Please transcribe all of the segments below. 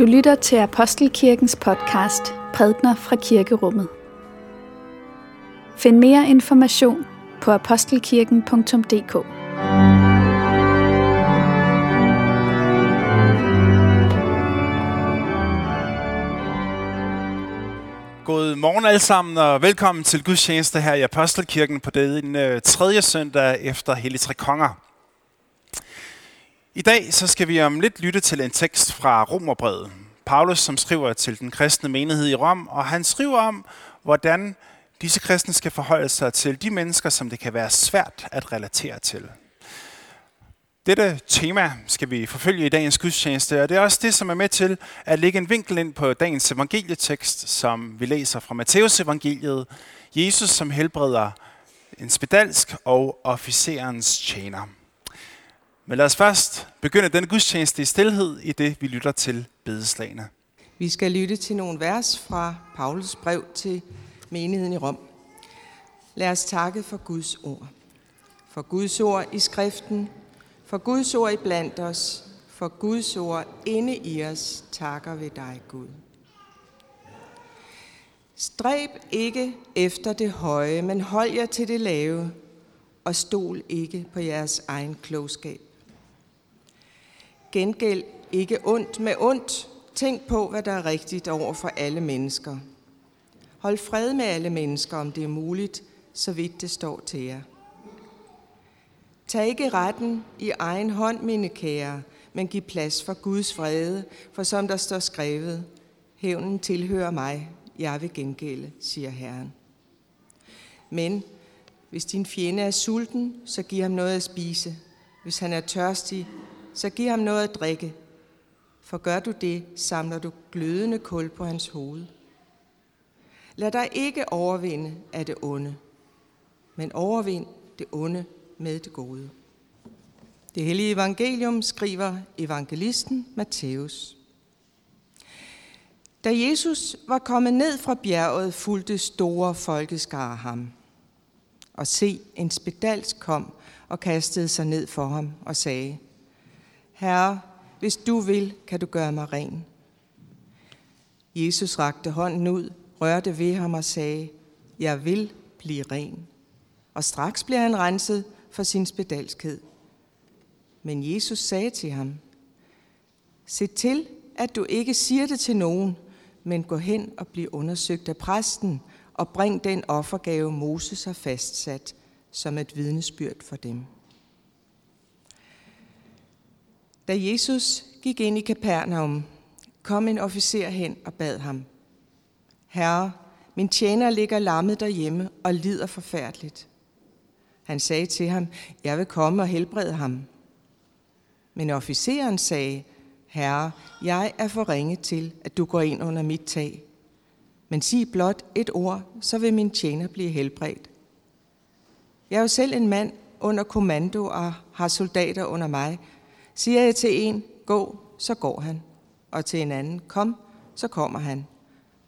Du lytter til Apostelkirkens podcast Prædner fra Kirkerummet. Find mere information på apostelkirken.dk. God morgen alle sammen, og velkommen til gudstjeneste her i Apostelkirken på den øh, tredje søndag efter Hellig Tre Konger. I dag så skal vi om lidt lytte til en tekst fra Romerbrevet. Paulus, som skriver til den kristne menighed i Rom, og han skriver om, hvordan disse kristne skal forholde sig til de mennesker, som det kan være svært at relatere til. Dette tema skal vi forfølge i dagens gudstjeneste, og det er også det, som er med til at lægge en vinkel ind på dagens evangelietekst, som vi læser fra Matteus evangeliet. Jesus, som helbreder en spedalsk og officerens tjener. Men lad os først begynde denne gudstjeneste i stillhed i det, vi lytter til bedeslagene. Vi skal lytte til nogle vers fra Paulus brev til menigheden i Rom. Lad os takke for Guds ord. For Guds ord i skriften, for Guds ord i blandt os, for Guds ord inde i os, takker vi dig, Gud. Stræb ikke efter det høje, men hold jer til det lave, og stol ikke på jeres egen klogskab. Gengæld ikke ondt med ondt. Tænk på, hvad der er rigtigt over for alle mennesker. Hold fred med alle mennesker, om det er muligt, så vidt det står til jer. Tag ikke retten i egen hånd, mine kære, men giv plads for Guds vrede, for som der står skrevet, hævnen tilhører mig, jeg vil gengælde, siger Herren. Men hvis din fjende er sulten, så giv ham noget at spise. Hvis han er tørstig, så giv ham noget at drikke. For gør du det, samler du glødende kul på hans hoved. Lad dig ikke overvinde af det onde, men overvind det onde med det gode. Det hellige evangelium skriver evangelisten Matthæus. Da Jesus var kommet ned fra bjerget, fulgte store folkeskare ham. Og se, en spedalsk kom og kastede sig ned for ham og sagde, Herre, hvis du vil, kan du gøre mig ren. Jesus rakte hånden ud, rørte ved ham og sagde, jeg vil blive ren. Og straks blev han renset for sin spedalskhed. Men Jesus sagde til ham, se til, at du ikke siger det til nogen, men gå hen og bliv undersøgt af præsten, og bring den offergave, Moses har fastsat, som et vidnesbyrd for dem. Da Jesus gik ind i Kapernaum, kom en officer hen og bad ham, Herre, min tjener ligger lammet derhjemme og lider forfærdeligt. Han sagde til ham, jeg vil komme og helbrede ham. Men officeren sagde, Herre, jeg er for ringe til, at du går ind under mit tag. Men sig blot et ord, så vil min tjener blive helbredt. Jeg er jo selv en mand under kommando og har soldater under mig, Siger jeg til en, gå, så går han. Og til en anden, kom, så kommer han.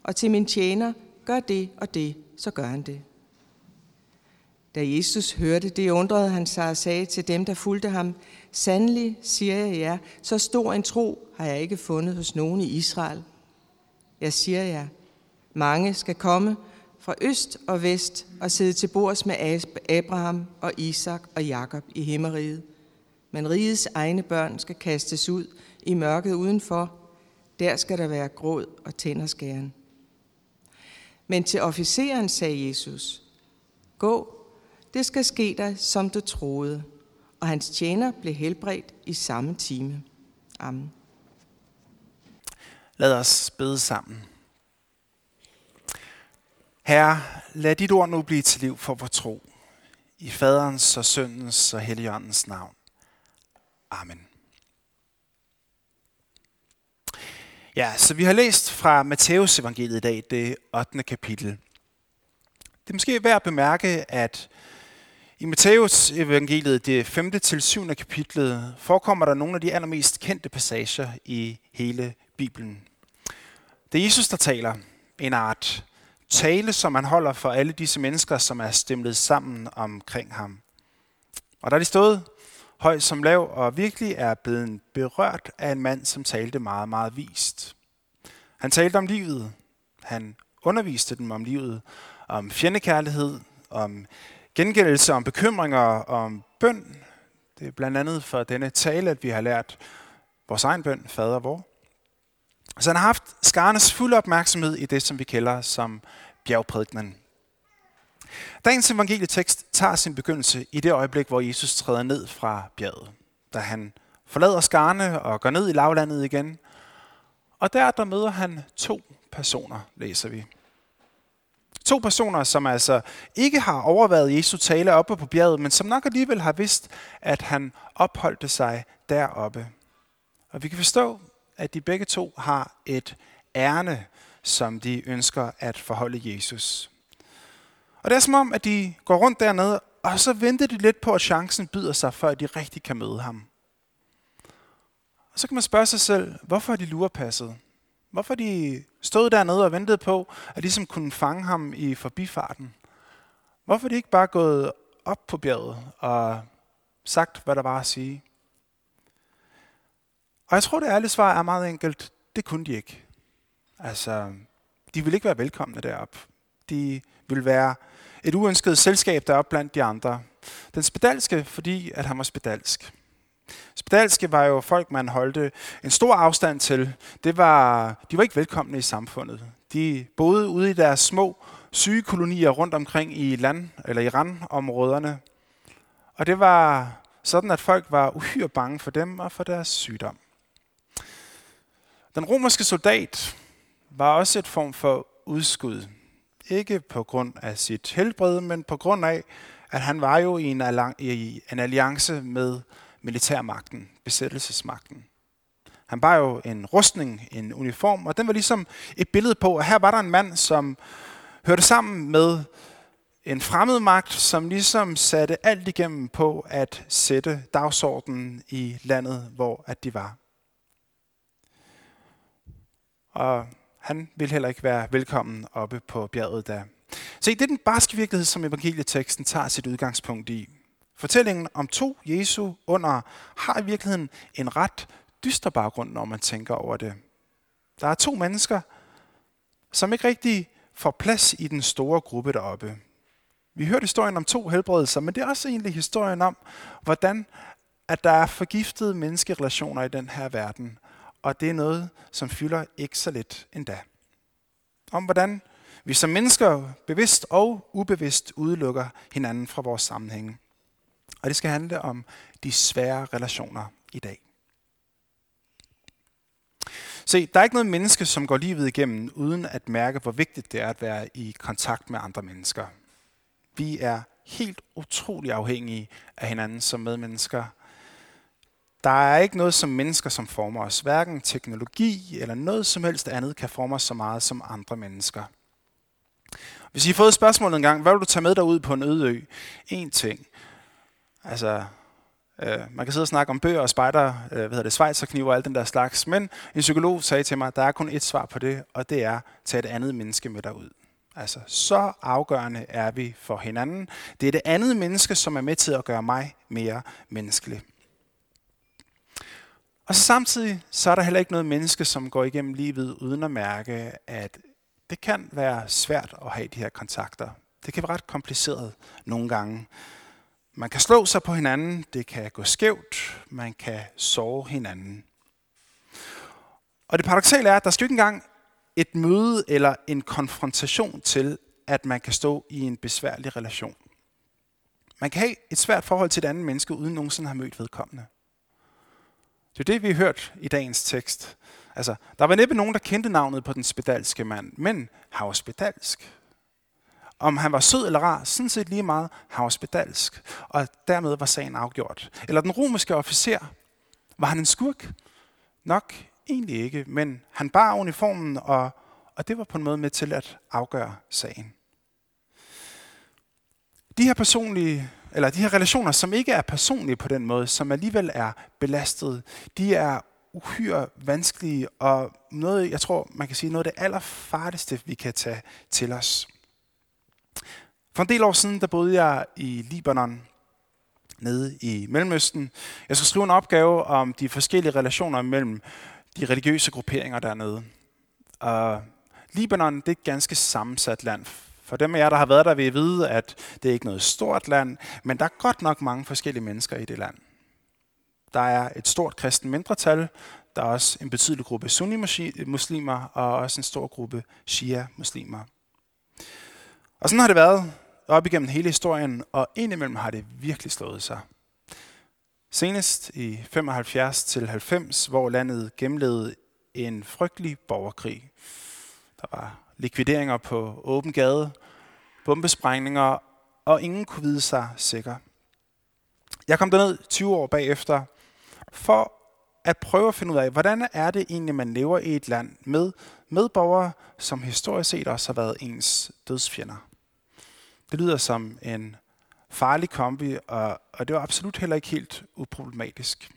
Og til min tjener, gør det og det, så gør han det. Da Jesus hørte det, undrede han sig og sagde til dem, der fulgte ham, Sandelig, siger jeg jer, så stor en tro har jeg ikke fundet hos nogen i Israel. Jeg siger jer, mange skal komme fra øst og vest og sidde til bords med Abraham og Isak og Jakob i himmeriget men rigets egne børn skal kastes ud i mørket udenfor. Der skal der være gråd og tænderskæren. Men til officeren sagde Jesus, gå, det skal ske dig, som du troede. Og hans tjener blev helbredt i samme time. Amen. Lad os bede sammen. Herre, lad dit ord nu blive til liv for vores tro. I faderens og søndens og helligåndens navn. Amen. Ja, så vi har læst fra Matteus evangeliet i dag, det 8. kapitel. Det er måske værd at bemærke, at i Matteus evangeliet, det 5. til 7. kapitlet, forekommer der nogle af de allermest kendte passager i hele Bibelen. Det er Jesus, der taler en art tale, som han holder for alle disse mennesker, som er stemlet sammen omkring ham. Og der er de stået høj som lav, og virkelig er blevet berørt af en mand, som talte meget, meget vist. Han talte om livet. Han underviste dem om livet, om fjendekærlighed, om gengældelse, om bekymringer, om bøn. Det er blandt andet for denne tale, at vi har lært vores egen bøn, fader vor. Så han har haft skarnes fulde opmærksomhed i det, som vi kalder som bjergprædiknen. Dagens evangelietekst tager sin begyndelse i det øjeblik, hvor Jesus træder ned fra bjerget, da han forlader skarne og går ned i lavlandet igen. Og der, der møder han to personer, læser vi. To personer, som altså ikke har overvejet Jesu tale oppe på bjerget, men som nok alligevel har vidst, at han opholdte sig deroppe. Og vi kan forstå, at de begge to har et ærne, som de ønsker at forholde Jesus. Og det er som om, at de går rundt dernede, og så venter de lidt på, at chancen byder sig, før de rigtig kan møde ham. Og så kan man spørge sig selv, hvorfor er de lurepasset? Hvorfor de stod dernede og ventede på, at de ligesom kunne fange ham i forbifarten? Hvorfor er de ikke bare gået op på bjerget og sagt, hvad der var at sige? Og jeg tror, det ærlige svar er meget enkelt. Det kunne de ikke. Altså, de ville ikke være velkomne derop. De ville være et uønsket selskab deroppe blandt de andre. Den spedalske, fordi at han var spedalsk. Spedalske var jo folk, man holdte en stor afstand til. Det var, de var ikke velkomne i samfundet. De boede ude i deres små sygekolonier rundt omkring i land eller i randområderne. Og det var sådan, at folk var uhyre bange for dem og for deres sygdom. Den romerske soldat var også et form for udskud. Ikke på grund af sit helbred, men på grund af, at han var jo i en, i en alliance med militærmagten, besættelsesmagten. Han bar jo en rustning, en uniform, og den var ligesom et billede på, at her var der en mand, som hørte sammen med en fremmed magt, som ligesom satte alt igennem på at sætte dagsordenen i landet, hvor at de var. Og han vil heller ikke være velkommen oppe på bjerget der. Se, det er den barske virkelighed, som evangelieteksten tager sit udgangspunkt i. Fortællingen om to Jesu under har i virkeligheden en ret dyster baggrund, når man tænker over det. Der er to mennesker, som ikke rigtig får plads i den store gruppe deroppe. Vi hørte historien om to helbredelser, men det er også egentlig historien om, hvordan at der er forgiftede menneskerelationer i den her verden. Og det er noget, som fylder ikke så lidt endda. Om hvordan vi som mennesker bevidst og ubevidst udelukker hinanden fra vores sammenhæng. Og det skal handle om de svære relationer i dag. Se, der er ikke noget menneske, som går livet igennem, uden at mærke, hvor vigtigt det er at være i kontakt med andre mennesker. Vi er helt utrolig afhængige af hinanden som medmennesker. Der er ikke noget som mennesker, som former os. Hverken teknologi eller noget som helst andet kan forme os så meget som andre mennesker. Hvis I har fået spørgsmålet en gang, hvad vil du tage med dig ud på en øde ø? En ting. Altså, øh, man kan sidde og snakke om bøger og spejder, øh, hvad hedder det, svejserkniver og alt den der slags, men en psykolog sagde til mig, at der er kun et svar på det, og det er, at tage et andet menneske med dig ud. Altså, så afgørende er vi for hinanden. Det er det andet menneske, som er med til at gøre mig mere menneskelig. Og så samtidig, så er der heller ikke noget menneske, som går igennem livet uden at mærke, at det kan være svært at have de her kontakter. Det kan være ret kompliceret nogle gange. Man kan slå sig på hinanden, det kan gå skævt, man kan sove hinanden. Og det paradoxale er, at der skal ikke engang et møde eller en konfrontation til, at man kan stå i en besværlig relation. Man kan have et svært forhold til et andet menneske, uden nogensinde har mødt vedkommende. Det er det, vi har hørt i dagens tekst. Altså, der var næppe nogen, der kendte navnet på den spedalske mand, men han var spedalsk. Om han var sød eller rar, sådan set lige meget, han var spedalsk, og dermed var sagen afgjort. Eller den romerske officer, var han en skurk? Nok egentlig ikke, men han bar uniformen, og, og det var på en måde med til at afgøre sagen. De her personlige eller de her relationer, som ikke er personlige på den måde, som alligevel er belastet, de er uhyre vanskelige, og noget, jeg tror, man kan sige, noget af det allerfarligste, vi kan tage til os. For en del år siden, der boede jeg i Libanon, nede i Mellemøsten. Jeg skulle skrive en opgave om de forskellige relationer mellem de religiøse grupperinger dernede. Og Libanon det er et ganske sammensat land. For dem af jer, der har været der, vil vide, at det er ikke noget stort land, men der er godt nok mange forskellige mennesker i det land. Der er et stort kristen mindretal, der er også en betydelig gruppe sunni-muslimer og også en stor gruppe shia-muslimer. Og sådan har det været op igennem hele historien, og indimellem har det virkelig slået sig. Senest i 75 til 90, hvor landet gennemlevede en frygtelig borgerkrig. Der var likvideringer på åben gade, bombesprængninger, og ingen kunne vide sig sikker. Jeg kom derned 20 år bagefter for at prøve at finde ud af, hvordan er det egentlig, man lever i et land med medborgere, som historisk set også har været ens dødsfjender. Det lyder som en farlig kombi, og, og det var absolut heller ikke helt uproblematisk.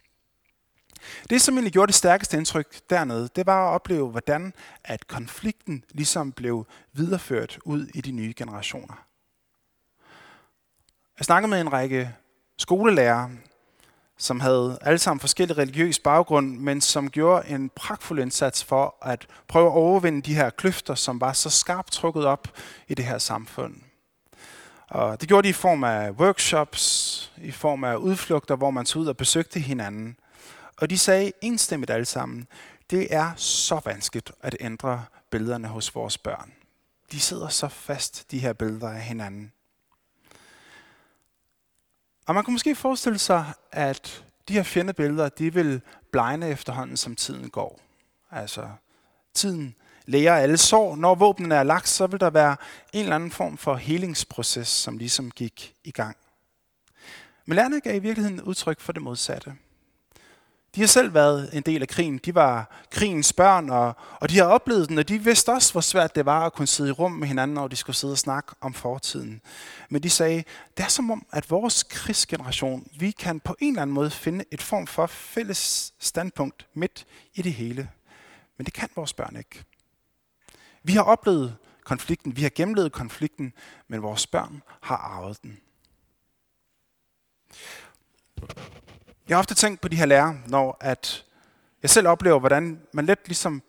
Det, som egentlig gjorde det stærkeste indtryk dernede, det var at opleve, hvordan at konflikten ligesom blev videreført ud i de nye generationer. Jeg snakkede med en række skolelærere, som havde alle sammen forskellige religiøs baggrund, men som gjorde en pragtfuld indsats for at prøve at overvinde de her kløfter, som var så skarpt trukket op i det her samfund. Og det gjorde de i form af workshops, i form af udflugter, hvor man tog ud og besøgte hinanden. Og de sagde enstemmigt alle sammen, det er så vanskeligt at ændre billederne hos vores børn. De sidder så fast, de her billeder af hinanden. Og man kunne måske forestille sig, at de her fjendebilleder, de vil blegne efterhånden, som tiden går. Altså, tiden læger alle sår. Når våbnene er lagt, så vil der være en eller anden form for helingsproces, som ligesom gik i gang. Men lærerne gav i virkeligheden udtryk for det modsatte. De har selv været en del af krigen. De var krigens børn, og, og de har oplevet den, og de vidste også, hvor svært det var at kunne sidde i rum med hinanden, når de skulle sidde og snakke om fortiden. Men de sagde, det er som om, at vores krigsgeneration, vi kan på en eller anden måde finde et form for fælles standpunkt midt i det hele. Men det kan vores børn ikke. Vi har oplevet konflikten, vi har gennemlevet konflikten, men vores børn har arvet den. Jeg har ofte tænkt på de her lærere, når at jeg selv oplever, hvordan man let ligesom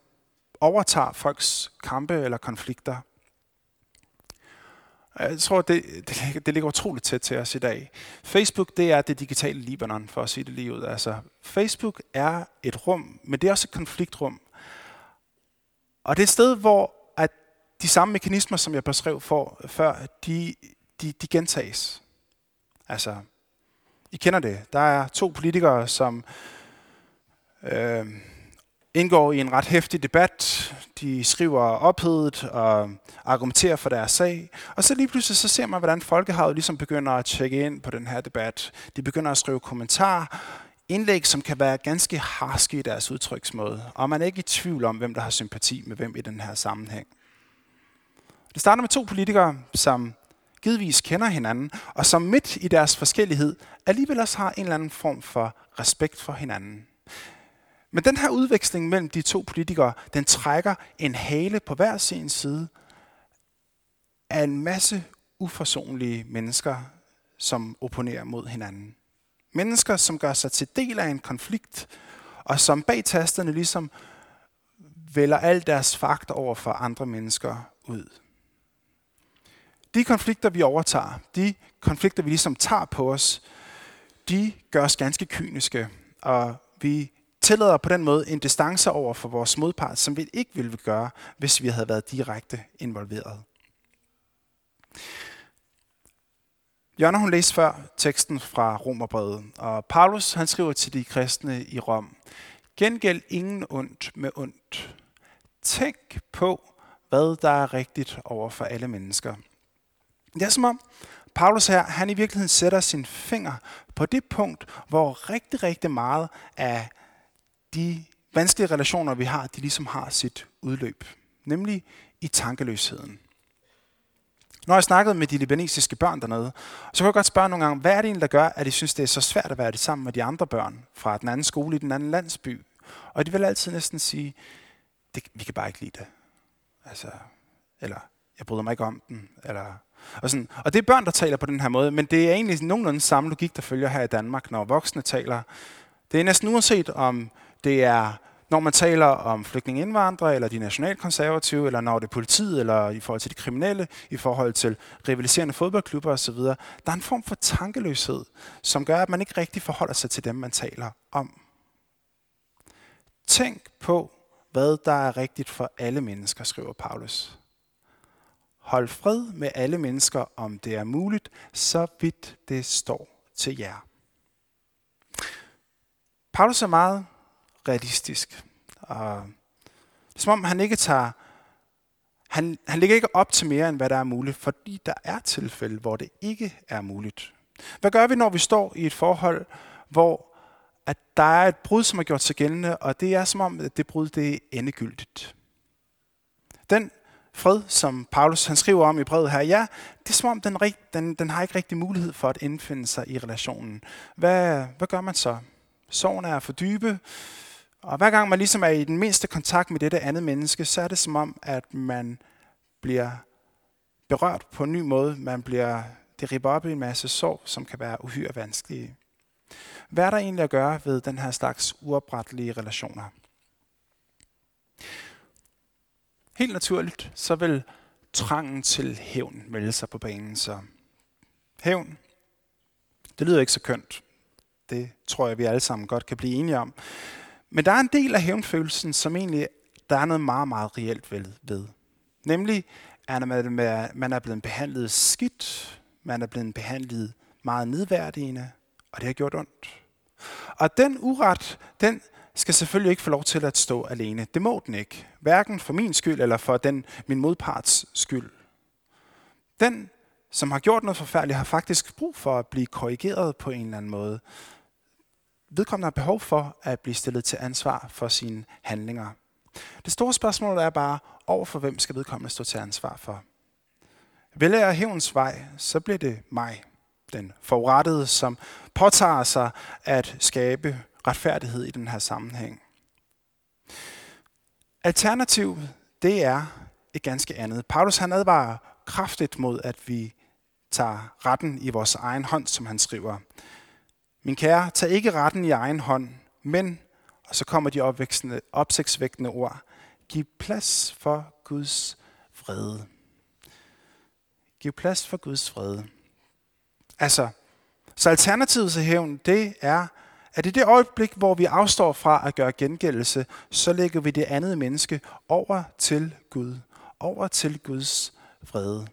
overtager folks kampe eller konflikter. Jeg tror, det, det, det ligger utroligt tæt til os i dag. Facebook, det er det digitale Libanon, for at sige det lige ud. Altså, Facebook er et rum, men det er også et konfliktrum. Og det er et sted, hvor at de samme mekanismer, som jeg beskrev for, før, de, de, de gentages. Altså, i kender det. Der er to politikere, som øh, indgår i en ret hæftig debat. De skriver ophedet og argumenterer for deres sag. Og så lige pludselig så ser man, hvordan folkehavet ligesom begynder at tjekke ind på den her debat. De begynder at skrive kommentarer, indlæg, som kan være ganske harske i deres udtryksmåde. Og man er ikke i tvivl om, hvem der har sympati med hvem i den her sammenhæng. Det starter med to politikere, som givetvis kender hinanden, og som midt i deres forskellighed alligevel også har en eller anden form for respekt for hinanden. Men den her udveksling mellem de to politikere, den trækker en hale på hver sin side af en masse uforsonlige mennesker, som opponerer mod hinanden. Mennesker, som gør sig til del af en konflikt, og som bag tasterne ligesom vælger al deres fakt over for andre mennesker ud. De konflikter, vi overtager, de konflikter, vi ligesom tager på os, de gør os ganske kyniske, og vi tillader på den måde en distance over for vores modpart, som vi ikke ville gøre, hvis vi havde været direkte involveret. Jørgen, hun læste før teksten fra Romerbrevet, og Paulus han skriver til de kristne i Rom, Gengæld ingen ondt med ondt. Tænk på, hvad der er rigtigt over for alle mennesker. Det er som om, Paulus her, han i virkeligheden sætter sin finger på det punkt, hvor rigtig, rigtig meget af de vanskelige relationer, vi har, de ligesom har sit udløb. Nemlig i tankeløsheden. Når jeg snakkede med de libanesiske børn dernede, så kunne jeg godt spørge nogle gange, hvad er det egentlig, der gør, at de synes, det er så svært at være det sammen med de andre børn fra den anden skole i den anden landsby? Og de vil altid næsten sige, det, vi kan bare ikke lide det. Altså, eller, jeg bryder mig ikke om den, eller og, sådan. og det er børn, der taler på den her måde, men det er egentlig nogenlunde samme logik, der følger her i Danmark, når voksne taler. Det er næsten uanset om det er når man taler om flygtningeindvandrere, eller de nationalkonservative, eller når det er politiet, eller i forhold til de kriminelle, i forhold til rivaliserende fodboldklubber osv., der er en form for tankeløshed, som gør, at man ikke rigtig forholder sig til dem, man taler om. Tænk på, hvad der er rigtigt for alle mennesker, skriver Paulus. Hold fred med alle mennesker, om det er muligt, så vidt det står til jer. Paulus er meget realistisk. Og som om, han ikke tager han, han ligger ikke op til mere, end hvad der er muligt, fordi der er tilfælde, hvor det ikke er muligt. Hvad gør vi, når vi står i et forhold, hvor at der er et brud, som er gjort sig gældende, og det er som om, at det brud det er endegyldigt. Den fred, som Paulus han skriver om i brevet her, ja, det er som om, den, den, den har ikke rigtig mulighed for at indfinde sig i relationen. Hvad, hvad gør man så? Sorgen er for dybe, og hver gang man ligesom er i den mindste kontakt med dette andet menneske, så er det som om, at man bliver berørt på en ny måde. Man bliver, det ripper op i en masse sorg, som kan være uhyre vanskelige. Hvad er der egentlig at gøre ved den her slags uoprettelige relationer? Helt naturligt, så vil trangen til hævn melde sig på banen. Så hævn, det lyder ikke så kønt. Det tror jeg, vi alle sammen godt kan blive enige om. Men der er en del af hævnfølelsen, som egentlig der er noget meget, meget reelt ved. Nemlig, at man er blevet behandlet skidt, man er blevet behandlet meget nedværdigende, og det har gjort ondt. Og den uret, den skal selvfølgelig ikke få lov til at stå alene. Det må den ikke. Hverken for min skyld eller for den, min modparts skyld. Den, som har gjort noget forfærdeligt, har faktisk brug for at blive korrigeret på en eller anden måde. Vedkommende har behov for at blive stillet til ansvar for sine handlinger. Det store spørgsmål er bare, over for hvem skal vedkommende stå til ansvar for? Vælger jeg hævns vej, så bliver det mig, den forurettede, som påtager sig at skabe retfærdighed i den her sammenhæng. Alternativet, det er et ganske andet. Paulus han advarer kraftigt mod, at vi tager retten i vores egen hånd, som han skriver. Min kære, tag ikke retten i egen hånd, men, og så kommer de opsigtsvægtende ord, giv plads for Guds fred. Giv plads for Guds fred. Altså, så alternativet til hævn, det er, at i det øjeblik, hvor vi afstår fra at gøre gengældelse, så lægger vi det andet menneske over til Gud. Over til Guds vrede.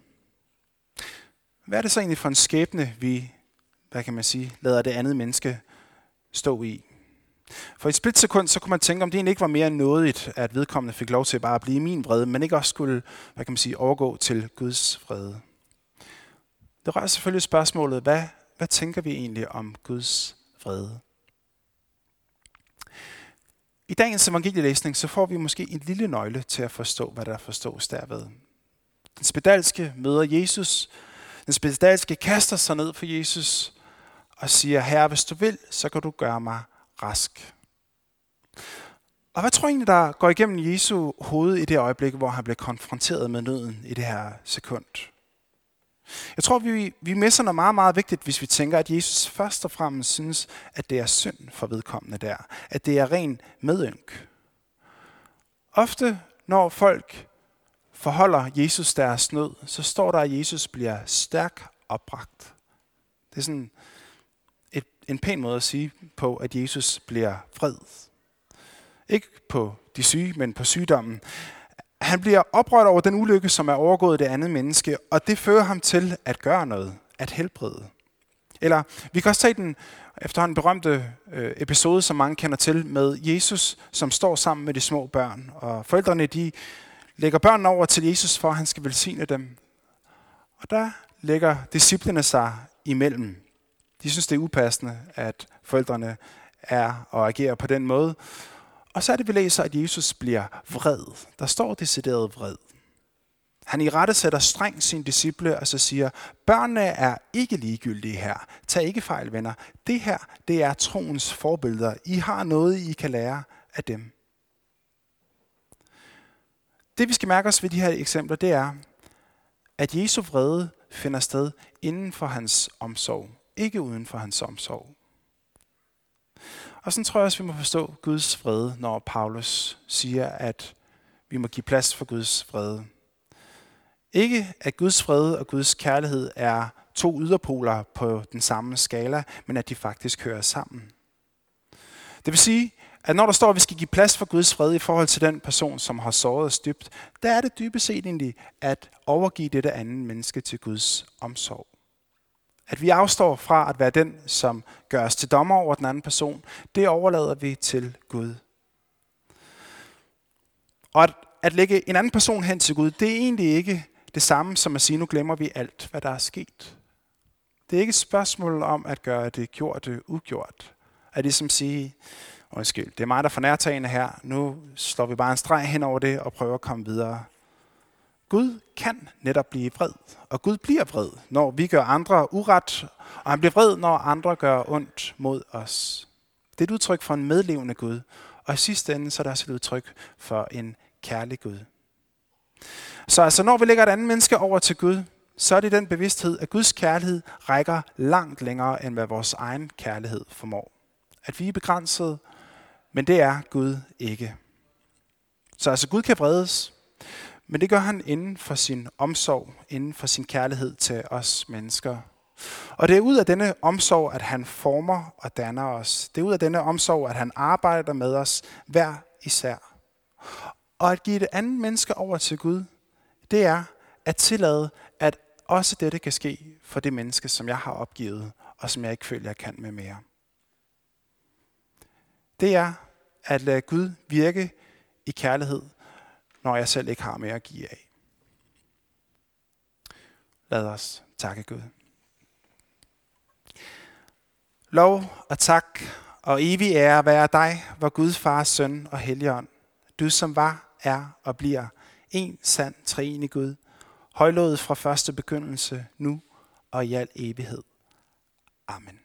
Hvad er det så egentlig for en skæbne, vi, hvad kan man sige, lader det andet menneske stå i? For i et splitsekund, så kunne man tænke, om det egentlig ikke var mere nådigt, at vedkommende fik lov til bare at blive min vrede, men ikke også skulle, hvad kan man sige, overgå til Guds vrede. Det rører selvfølgelig spørgsmålet, hvad, hvad tænker vi egentlig om Guds vrede? I dagens evangelielæsning så får vi måske en lille nøgle til at forstå, hvad der forstås derved. Den spedalske møder Jesus. Den spedalske kaster sig ned for Jesus og siger, Herre, hvis du vil, så kan du gøre mig rask. Og hvad tror I egentlig, der går igennem Jesu hoved i det øjeblik, hvor han bliver konfronteret med nøden i det her sekund? Jeg tror, vi, vi misser noget meget, meget vigtigt, hvis vi tænker, at Jesus først og fremmest synes, at det er synd for vedkommende der. At det er ren medynk. Ofte, når folk forholder Jesus deres nød, så står der, at Jesus bliver stærk opbragt. Det er sådan et, en pæn måde at sige på, at Jesus bliver fred. Ikke på de syge, men på sygdommen han bliver oprørt over den ulykke, som er overgået det andet menneske, og det fører ham til at gøre noget, at helbrede. Eller vi kan også tage den efterhånden berømte øh, episode, som mange kender til, med Jesus, som står sammen med de små børn. Og forældrene de lægger børnene over til Jesus, for at han skal velsigne dem. Og der lægger disciplene sig imellem. De synes, det er upassende, at forældrene er og agerer på den måde. Og så er det, vi læser, at Jesus bliver vred. Der står decideret vred. Han i rette sætter strengt sin disciple, og så siger, børnene er ikke ligegyldige her. Tag ikke fejl, venner. Det her, det er troens forbilleder. I har noget, I kan lære af dem. Det vi skal mærke os ved de her eksempler, det er, at Jesu vrede finder sted inden for hans omsorg, ikke uden for hans omsorg. Og sådan tror jeg også, vi må forstå Guds fred, når Paulus siger, at vi må give plads for Guds fred. Ikke at Guds fred og Guds kærlighed er to yderpoler på den samme skala, men at de faktisk hører sammen. Det vil sige, at når der står, at vi skal give plads for Guds fred i forhold til den person, som har såret os dybt, der er det dybest set egentlig at overgive dette anden menneske til Guds omsorg. At vi afstår fra at være den, som gør os til dommer over den anden person, det overlader vi til Gud. Og at, at lægge en anden person hen til Gud, det er egentlig ikke det samme som at sige, nu glemmer vi alt, hvad der er sket. Det er ikke et spørgsmål om at gøre det gjort det ugjort. At ligesom sige, undskyld, det er mig, der får her, nu slår vi bare en streg hen over det og prøver at komme videre. Gud kan netop blive vred, og Gud bliver vred, når vi gør andre uret, og han bliver vred, når andre gør ondt mod os. Det er et udtryk for en medlevende Gud, og i sidste ende så er det også et udtryk for en kærlig Gud. Så altså, når vi lægger et andet menneske over til Gud, så er det den bevidsthed, at Guds kærlighed rækker langt længere, end hvad vores egen kærlighed formår. At vi er begrænset, men det er Gud ikke. Så altså Gud kan vredes, men det gør han inden for sin omsorg, inden for sin kærlighed til os mennesker. Og det er ud af denne omsorg, at han former og danner os. Det er ud af denne omsorg, at han arbejder med os hver især. Og at give det andet menneske over til Gud, det er at tillade, at også dette kan ske for det menneske, som jeg har opgivet, og som jeg ikke føler, jeg kan med mere. Det er at lade Gud virke i kærlighed, når jeg selv ikke har mere at give af. Lad os takke Gud. Lov og tak og evig ære være dig, hvor Gud, Far, Søn og Helligånd, du som var, er og bliver en sand treenig Gud, højlået fra første begyndelse, nu og i al evighed. Amen.